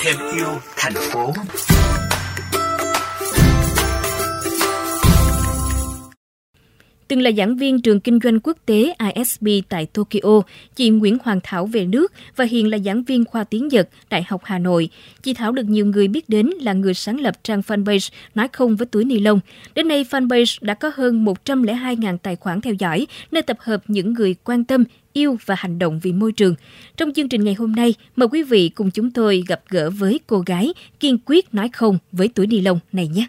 Thêm yêu thành phố. từng là giảng viên trường kinh doanh quốc tế ISB tại Tokyo, chị Nguyễn Hoàng Thảo về nước và hiện là giảng viên khoa tiếng Nhật Đại học Hà Nội. Chị Thảo được nhiều người biết đến là người sáng lập trang fanpage Nói không với túi ni lông. Đến nay, fanpage đã có hơn 102.000 tài khoản theo dõi, nơi tập hợp những người quan tâm, yêu và hành động vì môi trường. Trong chương trình ngày hôm nay, mời quý vị cùng chúng tôi gặp gỡ với cô gái kiên quyết nói không với túi ni lông này nhé.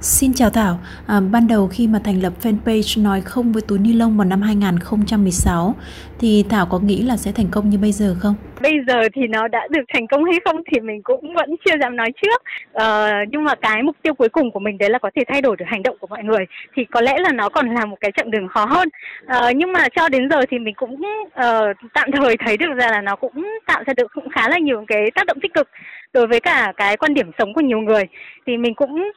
Xin chào Thảo, à, ban đầu khi mà thành lập fanpage nói không với túi ni lông vào năm 2016 thì Thảo có nghĩ là sẽ thành công như bây giờ không? Bây giờ thì nó đã được thành công hay không thì mình cũng vẫn chưa dám nói trước. Ờ, nhưng mà cái mục tiêu cuối cùng của mình đấy là có thể thay đổi được hành động của mọi người thì có lẽ là nó còn là một cái chặng đường khó hơn. Ờ, nhưng mà cho đến giờ thì mình cũng uh, tạm thời thấy được ra là nó cũng tạo ra được cũng khá là nhiều cái tác động tích cực đối với cả cái quan điểm sống của nhiều người thì mình cũng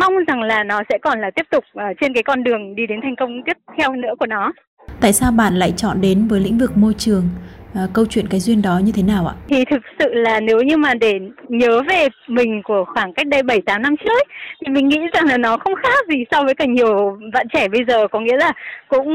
mong rằng là nó sẽ còn là tiếp tục uh, trên cái con đường đi đến thành công tiếp theo nữa của nó. Tại sao bạn lại chọn đến với lĩnh vực môi trường? À, câu chuyện cái duyên đó như thế nào ạ? Thì thực sự là nếu như mà để nhớ về mình của khoảng cách đây 7 8 năm trước thì mình nghĩ rằng là nó không khác gì so với cả nhiều bạn trẻ bây giờ có nghĩa là cũng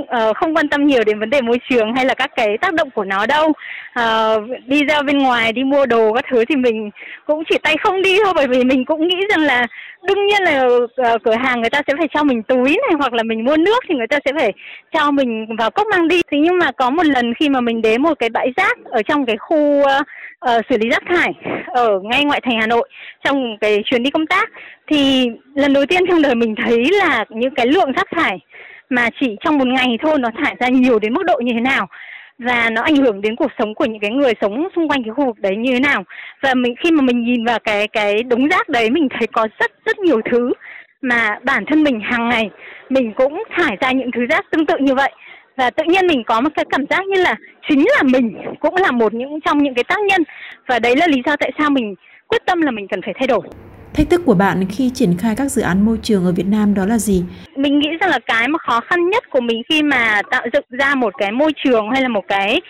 uh, không quan tâm nhiều đến vấn đề môi trường hay là các cái tác động của nó đâu. Uh, đi ra bên ngoài đi mua đồ các thứ thì mình cũng chỉ tay không đi thôi bởi vì mình cũng nghĩ rằng là đương nhiên là uh, cửa hàng người ta sẽ phải cho mình túi này hoặc là mình mua nước thì người ta sẽ phải cho mình vào cốc mang đi. Thế nhưng mà có một lần khi mà mình đến một cái bãi rác ở trong cái khu uh, uh, xử lý rác thải ở ngay ngoại thành Hà Nội trong cái chuyến đi công tác. Thì lần đầu tiên trong đời mình thấy là những cái lượng rác thải mà chỉ trong một ngày thôi nó thải ra nhiều đến mức độ như thế nào và nó ảnh hưởng đến cuộc sống của những cái người sống xung quanh cái khu vực đấy như thế nào. Và mình khi mà mình nhìn vào cái cái đống rác đấy mình thấy có rất rất nhiều thứ mà bản thân mình hàng ngày mình cũng thải ra những thứ rác tương tự như vậy và tự nhiên mình có một cái cảm giác như là chính là mình cũng là một những trong những cái tác nhân và đấy là lý do tại sao mình quyết tâm là mình cần phải thay đổi Thách thức của bạn khi triển khai các dự án môi trường ở Việt Nam đó là gì? Mình nghĩ rằng là cái mà khó khăn nhất của mình khi mà tạo dựng ra một cái môi trường hay là một cái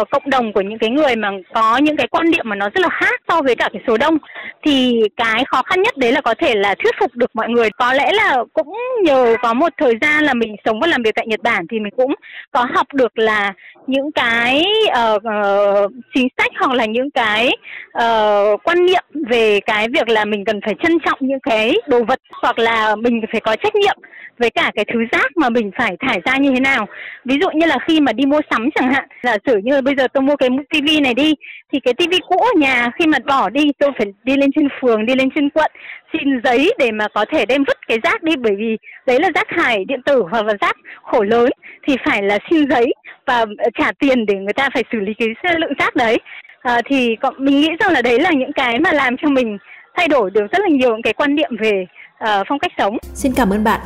uh, cộng đồng của những cái người mà có những cái quan niệm mà nó rất là khác so với cả cái số đông thì cái khó khăn nhất đấy là có thể là thuyết phục được mọi người. Có lẽ là cũng nhờ có một thời gian là mình sống và làm việc tại Nhật Bản thì mình cũng có học được là những cái uh, uh, chính sách hoặc là những cái uh, quan niệm về cái việc là mình cần phải trân trọng những cái đồ vật hoặc là mình phải có trách nhiệm với cả cái thứ rác mà mình phải thải ra như thế nào ví dụ như là khi mà đi mua sắm chẳng hạn giả sử như bây giờ tôi mua cái tivi này đi thì cái tivi cũ ở nhà khi mà bỏ đi tôi phải đi lên trên phường đi lên trên quận xin giấy để mà có thể đem vứt cái rác đi bởi vì đấy là rác thải điện tử hoặc là rác khổ lớn thì phải là xin giấy và ờ, trả tiền để người ta phải xử lý cái lượng rác đấy à, thì mình nghĩ rằng là đấy là những cái mà làm cho mình thay đổi được rất là nhiều những cái quan niệm về uh, phong cách sống. Xin cảm ơn bạn.